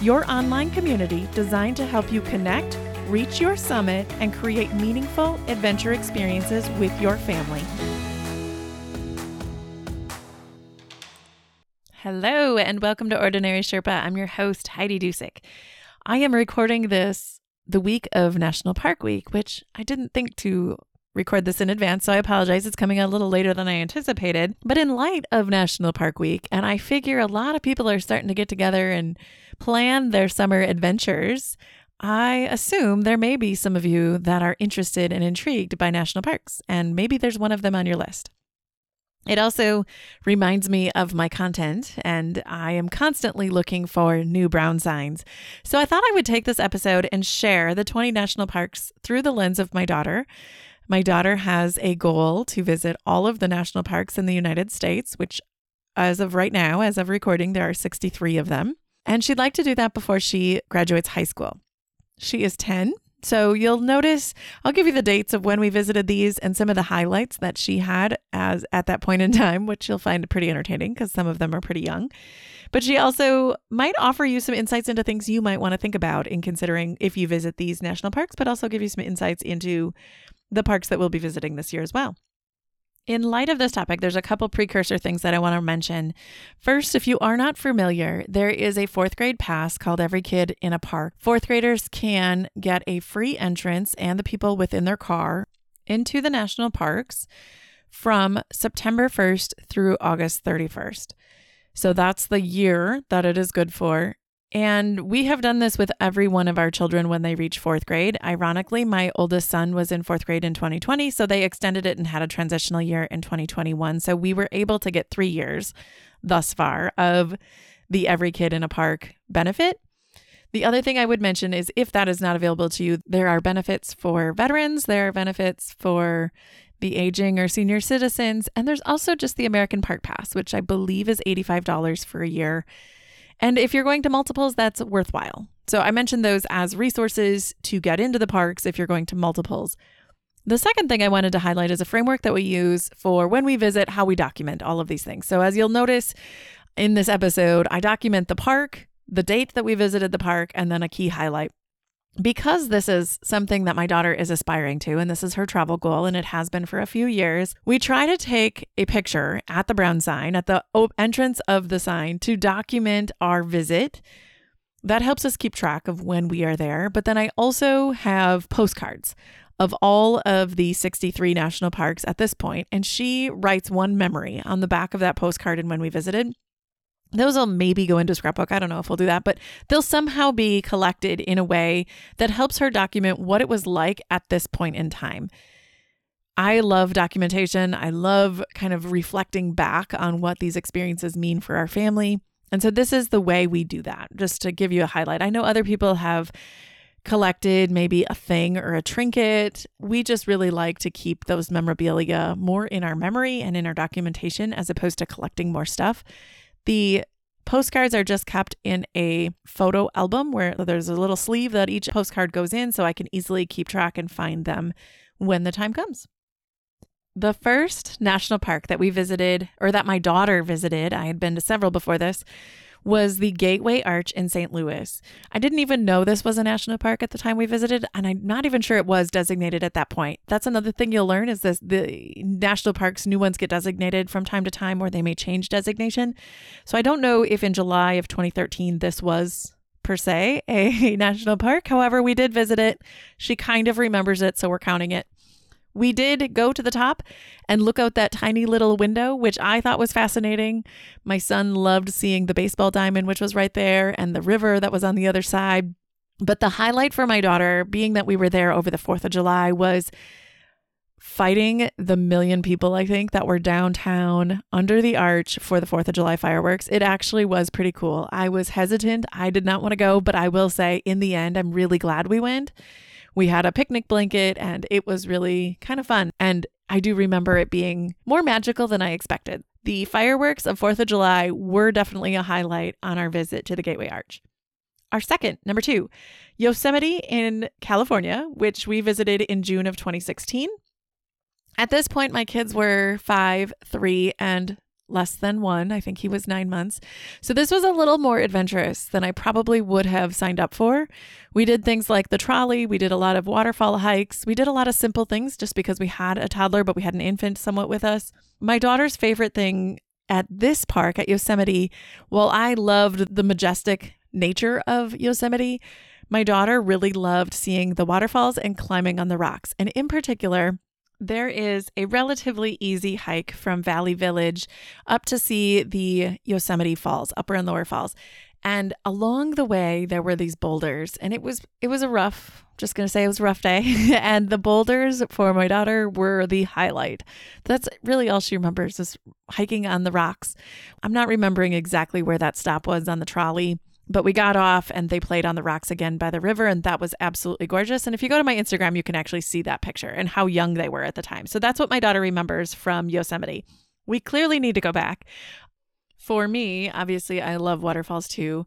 your online community designed to help you connect, reach your summit, and create meaningful adventure experiences with your family. Hello, and welcome to Ordinary Sherpa. I'm your host, Heidi Dusick. I am recording this the week of National Park Week, which I didn't think to record this in advance, so I apologize. It's coming a little later than I anticipated. But in light of National Park Week, and I figure a lot of people are starting to get together and plan their summer adventures, I assume there may be some of you that are interested and intrigued by national parks, and maybe there's one of them on your list. It also reminds me of my content, and I am constantly looking for new brown signs. So I thought I would take this episode and share the 20 national parks through the lens of my daughter. My daughter has a goal to visit all of the national parks in the United States, which, as of right now, as of recording, there are 63 of them. And she'd like to do that before she graduates high school. She is 10, so you'll notice I'll give you the dates of when we visited these and some of the highlights that she had as at that point in time, which you'll find pretty entertaining because some of them are pretty young. But she also might offer you some insights into things you might want to think about in considering if you visit these national parks, but also give you some insights into the parks that we'll be visiting this year as well. In light of this topic, there's a couple precursor things that I want to mention. First, if you are not familiar, there is a fourth grade pass called Every Kid in a Park. Fourth graders can get a free entrance and the people within their car into the national parks from September 1st through August 31st. So that's the year that it is good for. And we have done this with every one of our children when they reach fourth grade. Ironically, my oldest son was in fourth grade in 2020, so they extended it and had a transitional year in 2021. So we were able to get three years thus far of the Every Kid in a Park benefit. The other thing I would mention is if that is not available to you, there are benefits for veterans, there are benefits for the aging or senior citizens, and there's also just the American Park Pass, which I believe is $85 for a year. And if you're going to multiples, that's worthwhile. So I mentioned those as resources to get into the parks if you're going to multiples. The second thing I wanted to highlight is a framework that we use for when we visit, how we document all of these things. So as you'll notice in this episode, I document the park, the date that we visited the park, and then a key highlight because this is something that my daughter is aspiring to, and this is her travel goal, and it has been for a few years, we try to take a picture at the brown sign, at the entrance of the sign, to document our visit. That helps us keep track of when we are there. But then I also have postcards of all of the 63 national parks at this point, and she writes one memory on the back of that postcard and when we visited. Those will maybe go into scrapbook. I don't know if we'll do that, but they'll somehow be collected in a way that helps her document what it was like at this point in time. I love documentation. I love kind of reflecting back on what these experiences mean for our family. And so this is the way we do that, just to give you a highlight. I know other people have collected maybe a thing or a trinket. We just really like to keep those memorabilia more in our memory and in our documentation as opposed to collecting more stuff. The postcards are just kept in a photo album where there's a little sleeve that each postcard goes in so I can easily keep track and find them when the time comes. The first national park that we visited, or that my daughter visited, I had been to several before this, was the Gateway Arch in St. Louis. I didn't even know this was a national park at the time we visited, and I'm not even sure it was designated at that point. That's another thing you'll learn is this the national parks, new ones get designated from time to time, or they may change designation. So I don't know if in July of 2013 this was per se a national park. However, we did visit it. She kind of remembers it, so we're counting it. We did go to the top and look out that tiny little window, which I thought was fascinating. My son loved seeing the baseball diamond, which was right there, and the river that was on the other side. But the highlight for my daughter, being that we were there over the 4th of July, was fighting the million people, I think, that were downtown under the arch for the 4th of July fireworks. It actually was pretty cool. I was hesitant. I did not want to go, but I will say, in the end, I'm really glad we went. We had a picnic blanket and it was really kind of fun. And I do remember it being more magical than I expected. The fireworks of 4th of July were definitely a highlight on our visit to the Gateway Arch. Our second, number two, Yosemite in California, which we visited in June of 2016. At this point, my kids were five, three, and less than one. I think he was nine months. So this was a little more adventurous than I probably would have signed up for. We did things like the trolley, we did a lot of waterfall hikes, we did a lot of simple things just because we had a toddler, but we had an infant somewhat with us. My daughter's favorite thing at this park at Yosemite, while I loved the majestic nature of Yosemite, my daughter really loved seeing the waterfalls and climbing on the rocks. And in particular, there is a relatively easy hike from Valley Village up to see the Yosemite Falls, Upper and Lower Falls. And along the way there were these boulders and it was it was a rough just going to say it was a rough day and the boulders for my daughter were the highlight. That's really all she remembers is hiking on the rocks. I'm not remembering exactly where that stop was on the trolley but we got off and they played on the rocks again by the river and that was absolutely gorgeous and if you go to my instagram you can actually see that picture and how young they were at the time so that's what my daughter remembers from yosemite we clearly need to go back for me obviously i love waterfalls too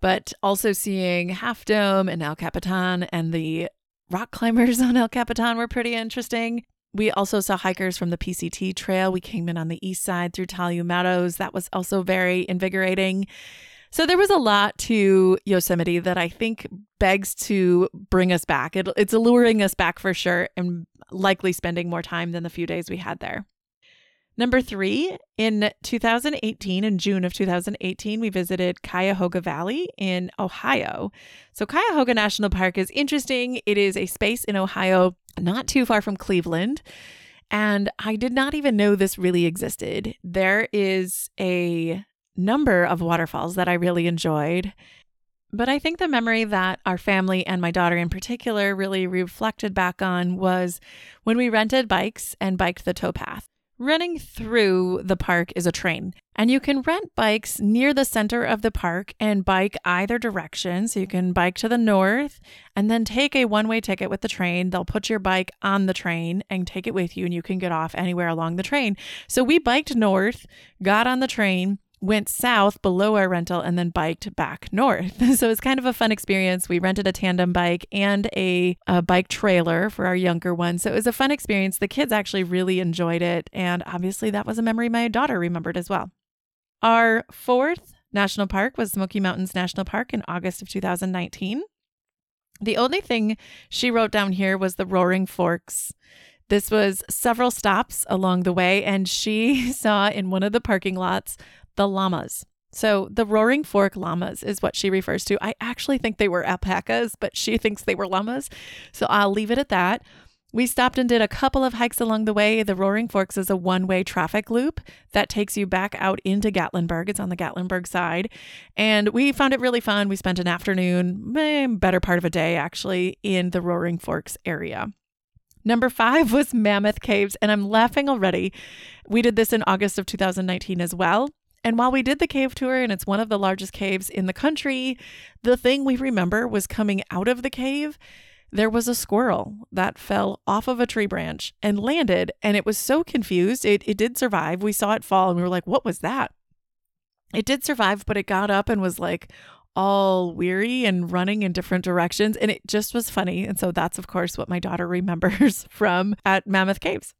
but also seeing half dome and el capitan and the rock climbers on el capitan were pretty interesting we also saw hikers from the PCT trail. We came in on the east side through Talley Meadows. That was also very invigorating. So there was a lot to Yosemite that I think begs to bring us back. It, it's alluring us back for sure and likely spending more time than the few days we had there. Number three, in 2018, in June of 2018, we visited Cuyahoga Valley in Ohio. So, Cuyahoga National Park is interesting. It is a space in Ohio not too far from Cleveland. And I did not even know this really existed. There is a number of waterfalls that I really enjoyed. But I think the memory that our family and my daughter in particular really reflected back on was when we rented bikes and biked the towpath. Running through the park is a train, and you can rent bikes near the center of the park and bike either direction. So you can bike to the north and then take a one way ticket with the train. They'll put your bike on the train and take it with you, and you can get off anywhere along the train. So we biked north, got on the train, went south below our rental and then biked back north. so it was kind of a fun experience. We rented a tandem bike and a, a, bike trailer for our younger one. So it was a fun experience. The kids actually really enjoyed it. And obviously, that was a memory my daughter remembered as well. Our fourth national park was Smoky Mountains National Park in August of 2019. The only thing she wrote down here was the Roaring Forks. This was several stops along the way, and she saw in one of the parking lots the llamas. So the roaring fork llamas is what she refers to. I actually think they were alpacas, but she thinks they were llamas. So I'll leave it at that. We stopped and did a couple of hikes along the way. The Roaring Forks is a one way traffic loop that takes you back out into Gatlinburg. It's on the Gatlinburg side. And we found it really fun. We spent an afternoon, eh, better part of a day actually, in the Roaring Forks area. Number five was Mammoth Caves, and I'm laughing already. We did this in August of 2019 as well. And while we did the cave tour, and it's one of the largest caves in the country, the thing we remember was coming out of the cave. There was a squirrel that fell off of a tree branch and landed, and it was so confused. It, it did survive. We saw it fall, and we were like, What was that? It did survive, but it got up and was like all weary and running in different directions. And it just was funny. And so that's, of course, what my daughter remembers from at Mammoth Caves.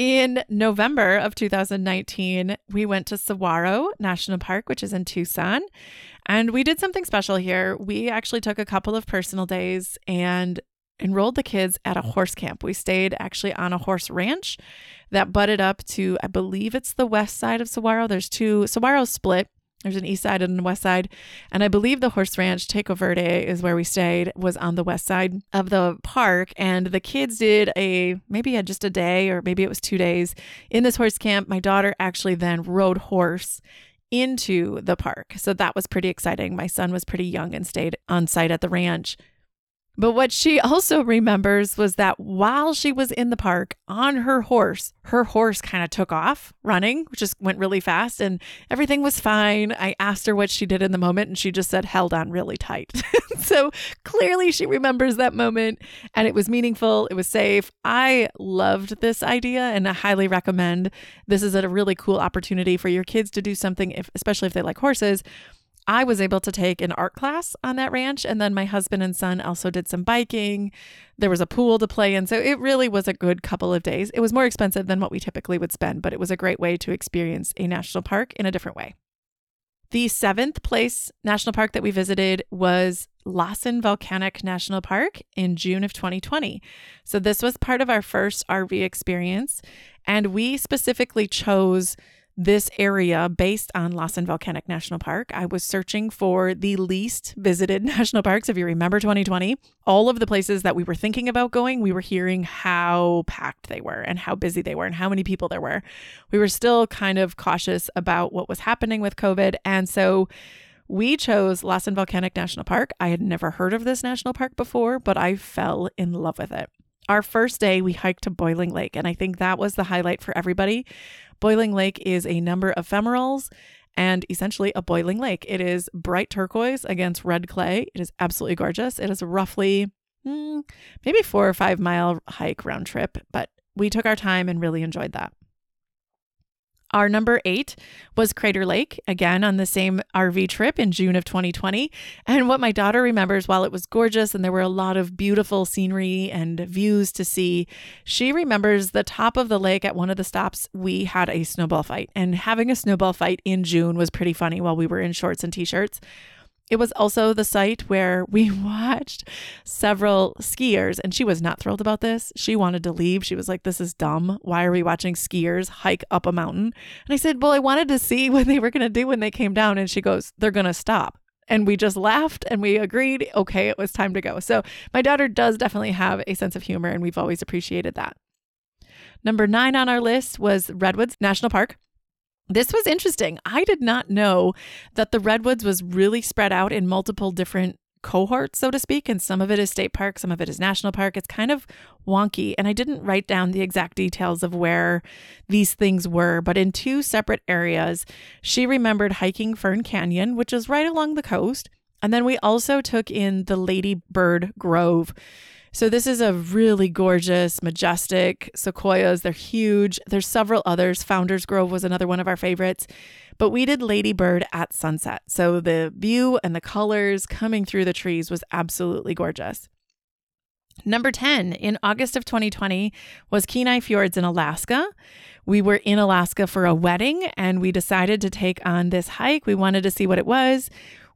In November of 2019, we went to Saguaro National Park, which is in Tucson, and we did something special here. We actually took a couple of personal days and enrolled the kids at a horse camp. We stayed actually on a horse ranch that butted up to, I believe it's the west side of Saguaro. There's two, Saguaro split there's an east side and a west side. And I believe the horse ranch, Tanque Verde, is where we stayed, was on the west side of the park. And the kids did a maybe just a day or maybe it was two days in this horse camp. My daughter actually then rode horse into the park. So that was pretty exciting. My son was pretty young and stayed on site at the ranch. But what she also remembers was that while she was in the park on her horse, her horse kind of took off running, which just went really fast, and everything was fine. I asked her what she did in the moment, and she just said, held on really tight. so clearly she remembers that moment, and it was meaningful. It was safe. I loved this idea, and I highly recommend this is a really cool opportunity for your kids to do something, if, especially if they like horses I was able to take an art class on that ranch. And then my husband and son also did some biking. There was a pool to play in. So it really was a good couple of days. It was more expensive than what we typically would spend, but it was a great way to experience a national park in a different way. The seventh place national park that we visited was Lassen Volcanic National Park in June of 2020. So this was part of our first RV experience. And we specifically chose this area based on Lassen Volcanic National Park. I was searching for the least visited national parks. If you remember 2020, all of the places that we were thinking about going, we were hearing how packed they were and how busy they were and how many people there were. We were still kind of cautious about what was happening with COVID. And so we chose Lassen Volcanic National Park. I had never heard of this national park before, but I fell in love with it. Our first day, we hiked to Boiling Lake, and I think that was the highlight for everybody. Boiling Lake is a number of fumaroles and essentially a boiling lake. It is bright turquoise against red clay. It is absolutely gorgeous. It is roughly hmm, maybe four or five mile hike round trip, but we took our time and really enjoyed that. Our number eight was Crater Lake, again on the same RV trip in June of 2020. And what my daughter remembers, while it was gorgeous and there were a lot of beautiful scenery and views to see, she remembers the top of the lake at one of the stops, we had a snowball fight. And having a snowball fight in June was pretty funny while we were in shorts and t shirts. It was also the site where we watched several skiers, and she was not thrilled about this. She wanted to leave. She was like, This is dumb. Why are we watching skiers hike up a mountain? And I said, Well, I wanted to see what they were going to do when they came down. And she goes, They're going to stop. And we just laughed and we agreed, okay, it was time to go. So my daughter does definitely have a sense of humor, and we've always appreciated that. Number nine on our list was Redwoods National Park. This was interesting. I did not know that the Redwoods was really spread out in multiple different cohorts, so to speak, and some of it is state park, some of it is national park. It's kind of wonky, and I didn't write down the exact details of where these things were, but in two separate areas, she remembered hiking Fern Canyon, which is right along the coast, and then we also took in the Lady Bird Grove. So this is a really gorgeous, majestic sequoias. They're huge. There's several others. Founders Grove was another one of our favorites. But we did Ladybird at sunset. So the view and the colors coming through the trees was absolutely gorgeous. Number 10 in August of 2020 was Kenai Fjords in Alaska. We were in Alaska for a wedding and we decided to take on this hike. We wanted to see what it was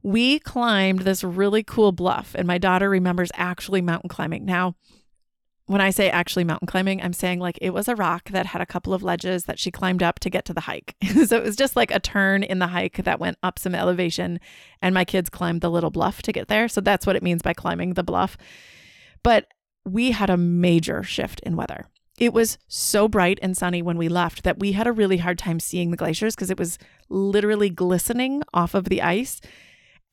we climbed this really cool bluff, and my daughter remembers actually mountain climbing. Now, when I say actually mountain climbing, I'm saying like it was a rock that had a couple of ledges that she climbed up to get to the hike. so it was just like a turn in the hike that went up some elevation, and my kids climbed the little bluff to get there. So that's what it means by climbing the bluff. But we had a major shift in weather. It was so bright and sunny when we left that we had a really hard time seeing the glaciers because it was literally glistening off of the ice.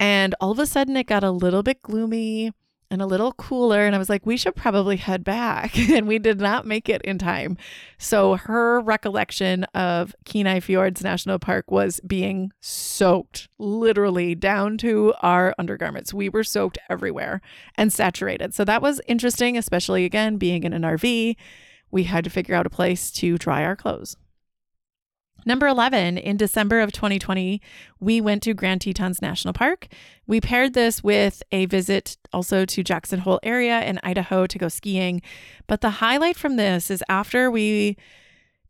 And all of a sudden, it got a little bit gloomy and a little cooler. And I was like, we should probably head back. and we did not make it in time. So her recollection of Kenai Fjords National Park was being soaked, literally down to our undergarments. We were soaked everywhere and saturated. So that was interesting, especially again, being in an RV. We had to figure out a place to dry our clothes. Number 11, in December of 2020, we went to Grand Tetons National Park. We paired this with a visit also to Jackson Hole area in Idaho to go skiing. But the highlight from this is after we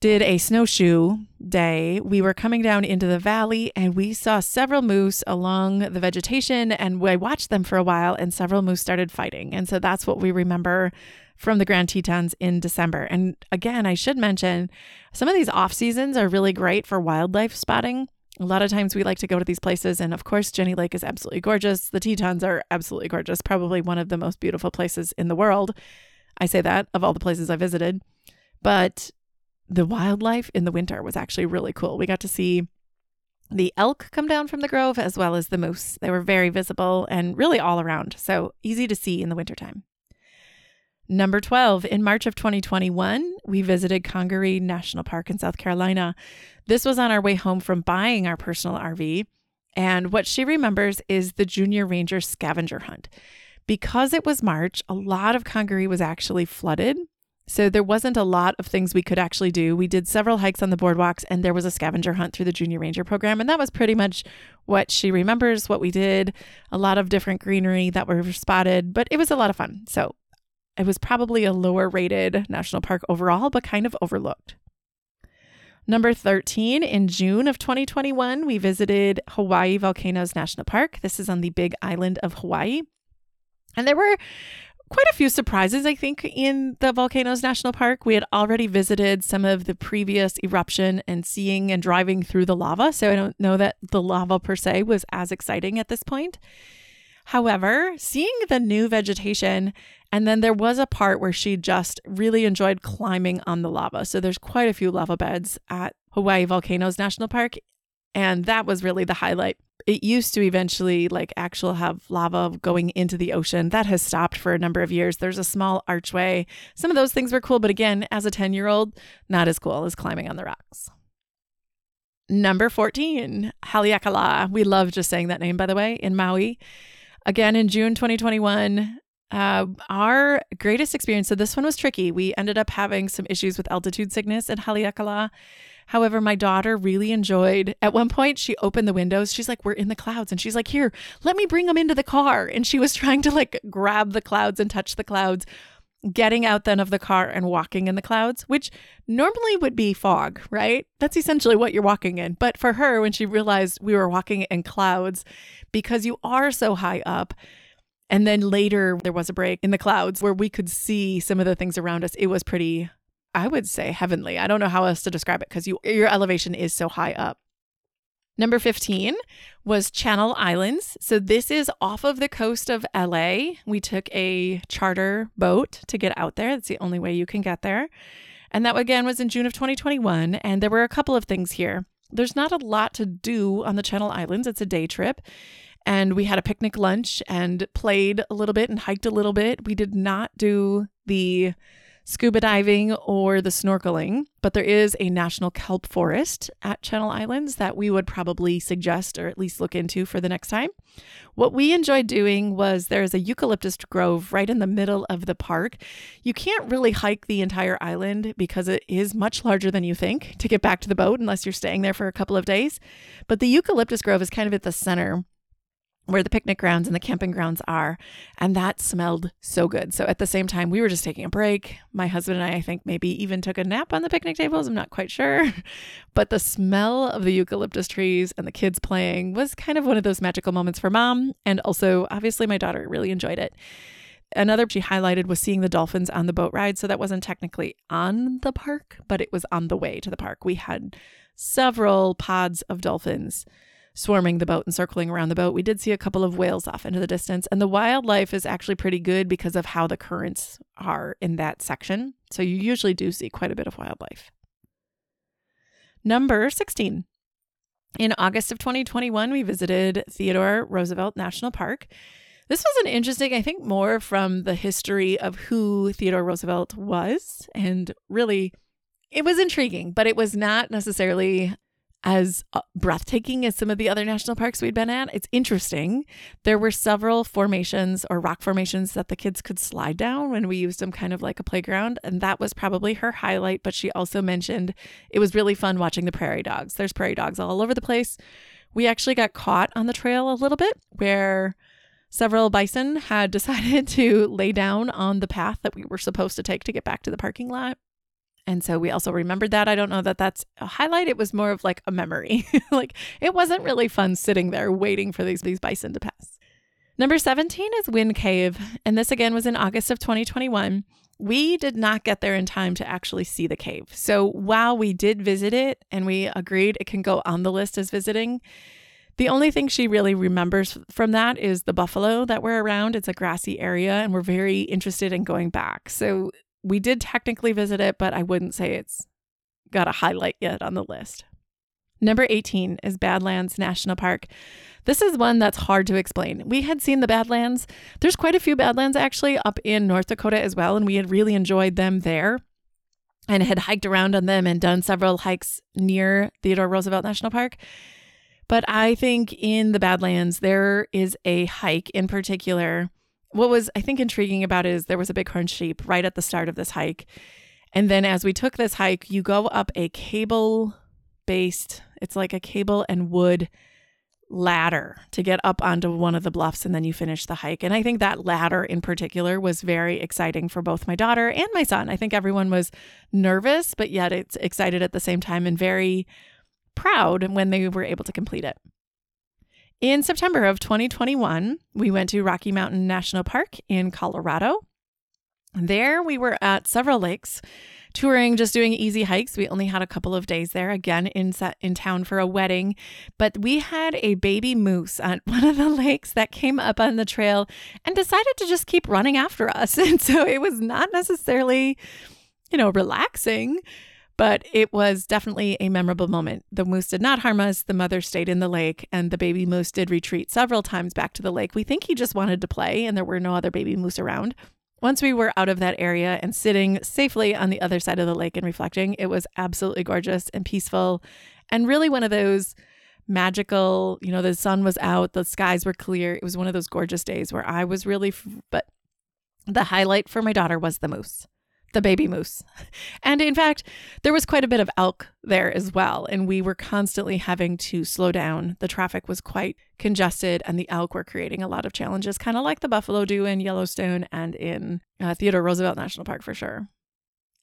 did a snowshoe day, we were coming down into the valley and we saw several moose along the vegetation and I watched them for a while and several moose started fighting. And so that's what we remember from the Grand Tetons in December. And again, I should mention some of these off seasons are really great for wildlife spotting. A lot of times we like to go to these places, and of course, Jenny Lake is absolutely gorgeous. The Tetons are absolutely gorgeous, probably one of the most beautiful places in the world. I say that of all the places I visited. But the wildlife in the winter was actually really cool. We got to see the elk come down from the grove as well as the moose. They were very visible and really all around, so easy to see in the wintertime. Number 12, in March of 2021, we visited Congaree National Park in South Carolina. This was on our way home from buying our personal RV. And what she remembers is the Junior Ranger scavenger hunt. Because it was March, a lot of Congaree was actually flooded. So there wasn't a lot of things we could actually do. We did several hikes on the boardwalks and there was a scavenger hunt through the Junior Ranger program. And that was pretty much what she remembers, what we did. A lot of different greenery that were spotted, but it was a lot of fun. So it was probably a lower rated national park overall, but kind of overlooked. Number 13, in June of 2021, we visited Hawaii Volcanoes National Park. This is on the big island of Hawaii. And there were quite a few surprises, I think, in the Volcanoes National Park. We had already visited some of the previous eruption and seeing and driving through the lava. So I don't know that the lava per se was as exciting at this point. However, seeing the new vegetation, and then there was a part where she just really enjoyed climbing on the lava. So there's quite a few lava beds at Hawaii Volcanoes National Park. And that was really the highlight. It used to eventually like actual have lava going into the ocean. That has stopped for a number of years. There's a small archway. Some of those things were cool, but again, as a 10 year old, not as cool as climbing on the rocks. Number 14, Haleakala. We love just saying that name, by the way, in Maui. Again, in June 2021, uh, our greatest experience, so this one was tricky. We ended up having some issues with altitude sickness at Haleakala. However, my daughter really enjoyed. At one point, she opened the windows. She's like, "We're in the clouds," and she's like, "Here, let me bring them into the car." And she was trying to like grab the clouds and touch the clouds, getting out then of the car and walking in the clouds, which normally would be fog, right? That's essentially what you're walking in. But for her, when she realized we were walking in clouds, because you are so high up. And then later, there was a break in the clouds where we could see some of the things around us. It was pretty, I would say, heavenly. I don't know how else to describe it because you, your elevation is so high up. Number 15 was Channel Islands. So this is off of the coast of LA. We took a charter boat to get out there. That's the only way you can get there. And that again was in June of 2021. And there were a couple of things here. There's not a lot to do on the Channel Islands, it's a day trip. And we had a picnic lunch and played a little bit and hiked a little bit. We did not do the scuba diving or the snorkeling, but there is a national kelp forest at Channel Islands that we would probably suggest or at least look into for the next time. What we enjoyed doing was there's a eucalyptus grove right in the middle of the park. You can't really hike the entire island because it is much larger than you think to get back to the boat unless you're staying there for a couple of days. But the eucalyptus grove is kind of at the center where the picnic grounds and the camping grounds are. And that smelled so good. So at the same time, we were just taking a break. My husband and I, I think, maybe even took a nap on the picnic tables. I'm not quite sure. But the smell of the eucalyptus trees and the kids playing was kind of one of those magical moments for mom. And also, obviously, my daughter really enjoyed it. Another she highlighted was seeing the dolphins on the boat ride. So that wasn't technically on the park, but it was on the way to the park. We had several pods of dolphins swarming the boat and circling around the boat. We did see a couple of whales off into the distance, and the wildlife is actually pretty good because of how the currents are in that section. So you usually do see quite a bit of wildlife. Number 16. In August of 2021, we visited Theodore Roosevelt National Park. This was an interesting, I think, more from the history of who Theodore Roosevelt was. And really, it was intriguing, but it was not necessarily as uh, breathtaking as some of the other national parks we'd been at. It's interesting. There were several formations or rock formations that the kids could slide down when we used them kind of like a playground. And that was probably her highlight. But she also mentioned it was really fun watching the prairie dogs. There's prairie dogs all over the place. We actually got caught on the trail a little bit where several bison had decided to lay down on the path that we were supposed to take to get back to the parking lot. And so we also remembered that. I don't know that that's a highlight. It was more of like a memory. like it wasn't really fun sitting there waiting for these, these bison to pass. Number 17 is Wind Cave. And this again was in August of 2021. We did not get there in time to actually see the cave. So while we did visit it and we agreed it can go on the list as visiting, the only thing she really remembers from that is the buffalo that were around. It's a grassy area and we're very interested in going back. So we did technically visit it, but I wouldn't say it's got a highlight yet on the list. Number 18 is Badlands National Park. This is one that's hard to explain. We had seen the Badlands. There's quite a few Badlands actually up in North Dakota as well, and we had really enjoyed them there and had hiked around on them and done several hikes near Theodore Roosevelt National Park. But I think in the Badlands, there is a hike in particular. What was, I think, intriguing about is there was a bighorn sheep right at the start of this hike. And then as we took this hike, you go up a cable based, it's like a cable and wood ladder to get up onto one of the bluffs and then you finish the hike. And I think that ladder in particular was very exciting for both my daughter and my son. I think everyone was nervous, but yet it's excited at the same time and very proud when they were able to complete it. In September of 2021, we went to Rocky Mountain National Park in Colorado. There we were at several lakes touring, just doing easy hikes. We only had a couple of days there, again in in town for a wedding, but we had a baby moose on one of the lakes that came up on the trail and decided to just keep running after us. And so it was not necessarily, you know, relaxing but it was definitely a memorable moment. The moose did not harm us. The mother stayed in the lake, and the baby moose did retreat several times back to the lake. We think he just wanted to play, and there were no other baby moose around. Once we were out of that area and sitting safely on the other side of the lake and reflecting, it was absolutely gorgeous and peaceful and really one of those magical, you know, the sun was out, the skies were clear. It was one of those gorgeous days where I was really, but the highlight for my daughter was the moose the baby moose. And in fact, there was quite a bit of elk there as well. And we were constantly having to slow down. The traffic was quite congested, and the elk were creating a lot of challenges, kind of like the buffalo do in Yellowstone and in uh, Theodore Roosevelt National Park for sure.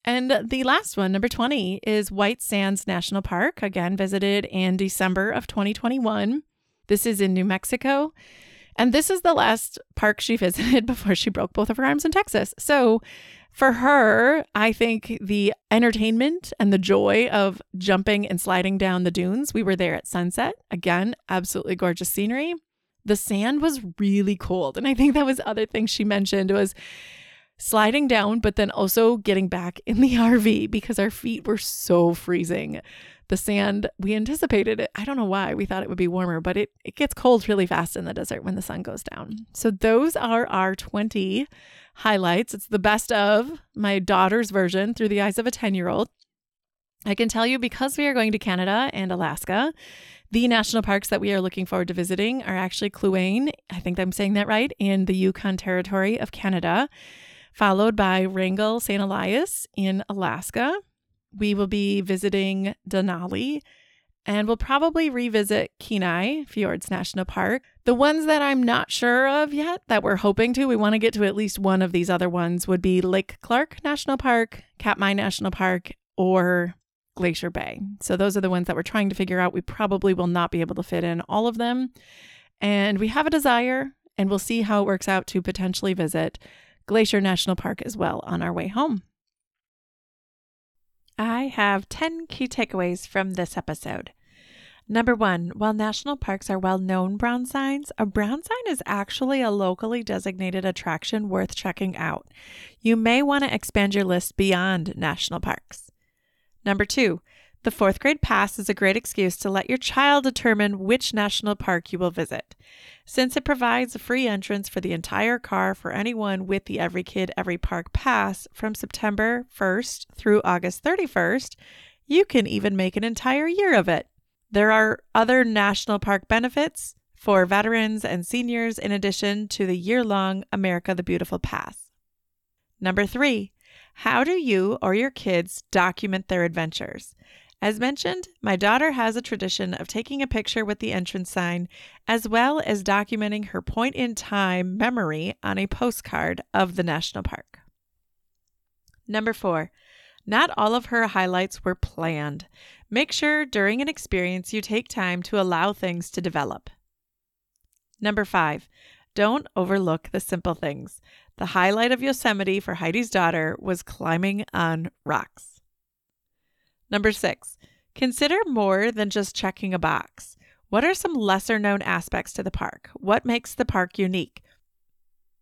And the last one, number 20, is White Sands National Park, again visited in December of 2021. This is in New Mexico. And this is the last park she visited before she broke both of her arms in Texas. So for her, I think the entertainment and the joy of jumping and sliding down the dunes, we were there at sunset. Again, absolutely gorgeous scenery. The sand was really cold. And I think that was other things she mentioned was sliding down, but then also getting back in the RV because our feet were so freezing. The sand, we anticipated it. I don't know why. We thought it would be warmer, but it, it gets cold really fast in the desert when the sun goes down. So those are our 20 highlights. It's the best of my daughter's version through the eyes of a 10 year old. I can tell you because we are going to Canada and Alaska, the national parks that we are looking forward to visiting are actually Kluane, I think I'm saying that right, in the Yukon Territory of Canada, followed by Wrangell St. Elias in Alaska. We will be visiting Denali and we'll probably revisit Kenai Fjords National Park. The ones that I'm not sure of yet that we're hoping to, we want to get to at least one of these other ones, would be Lake Clark National Park, Katmai National Park, or Glacier Bay. So those are the ones that we're trying to figure out. We probably will not be able to fit in all of them. And we have a desire, and we'll see how it works out to potentially visit Glacier National Park as well on our way home. I have 10 key takeaways from this episode. Number one, while national parks are well known brown signs, a brown sign is actually a locally designated attraction worth checking out. You may want to expand your list beyond national parks. Number two, the fourth grade pass is a great excuse to let your child determine which national park you will visit. Since it provides a free entrance for the entire car for anyone with the Every Kid Every Park pass from September 1st through August 31st, you can even make an entire year of it. There are other national park benefits for veterans and seniors in addition to the year long America the Beautiful Pass. Number three, how do you or your kids document their adventures? As mentioned, my daughter has a tradition of taking a picture with the entrance sign as well as documenting her point in time memory on a postcard of the national park. Number four, not all of her highlights were planned. Make sure during an experience you take time to allow things to develop. Number five, don't overlook the simple things. The highlight of Yosemite for Heidi's daughter was climbing on rocks. Number six, consider more than just checking a box. What are some lesser known aspects to the park? What makes the park unique?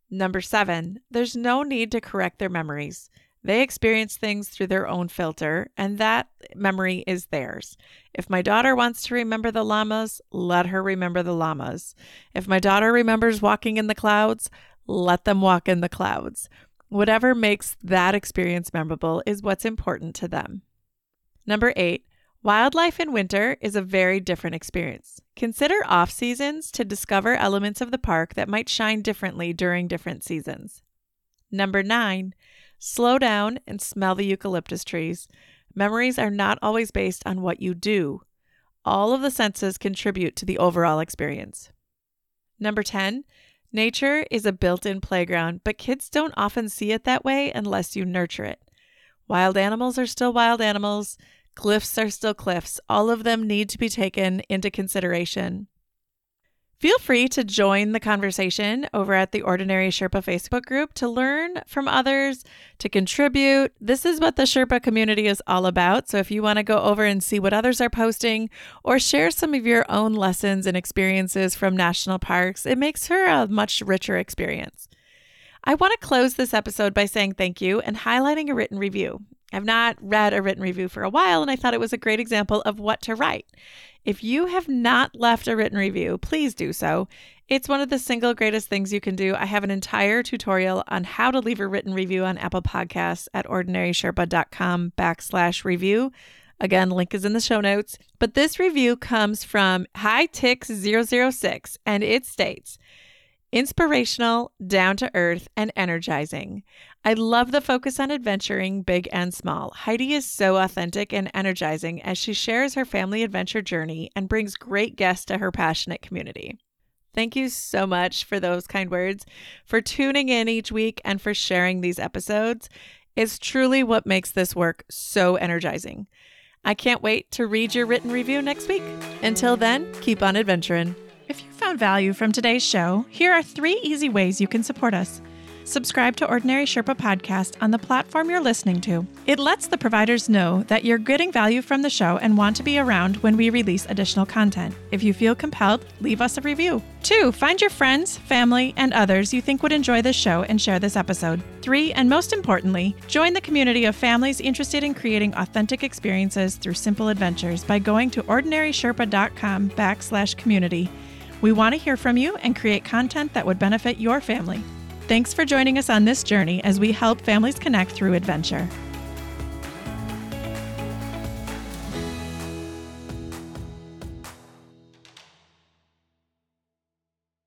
Number seven, there's no need to correct their memories. They experience things through their own filter, and that memory is theirs. If my daughter wants to remember the llamas, let her remember the llamas. If my daughter remembers walking in the clouds, let them walk in the clouds. Whatever makes that experience memorable is what's important to them. Number eight, wildlife in winter is a very different experience. Consider off seasons to discover elements of the park that might shine differently during different seasons. Number nine, Slow down and smell the eucalyptus trees. Memories are not always based on what you do. All of the senses contribute to the overall experience. Number 10, nature is a built in playground, but kids don't often see it that way unless you nurture it. Wild animals are still wild animals, cliffs are still cliffs. All of them need to be taken into consideration. Feel free to join the conversation over at the Ordinary Sherpa Facebook group to learn from others, to contribute. This is what the Sherpa community is all about. So if you want to go over and see what others are posting or share some of your own lessons and experiences from national parks, it makes for a much richer experience. I want to close this episode by saying thank you and highlighting a written review. I've not read a written review for a while, and I thought it was a great example of what to write. If you have not left a written review, please do so. It's one of the single greatest things you can do. I have an entire tutorial on how to leave a written review on Apple Podcasts at ordinarysherpa.com backslash review. Again, link is in the show notes. But this review comes from HighTix006, and it states, Inspirational, down to earth, and energizing. I love the focus on adventuring, big and small. Heidi is so authentic and energizing as she shares her family adventure journey and brings great guests to her passionate community. Thank you so much for those kind words, for tuning in each week, and for sharing these episodes. It's truly what makes this work so energizing. I can't wait to read your written review next week. Until then, keep on adventuring. Found value from today's show, here are three easy ways you can support us. Subscribe to Ordinary Sherpa Podcast on the platform you're listening to. It lets the providers know that you're getting value from the show and want to be around when we release additional content. If you feel compelled, leave us a review. Two, find your friends, family, and others you think would enjoy this show and share this episode. Three, and most importantly, join the community of families interested in creating authentic experiences through simple adventures by going to ordinarysherpa.com backslash community. We want to hear from you and create content that would benefit your family. Thanks for joining us on this journey as we help families connect through adventure.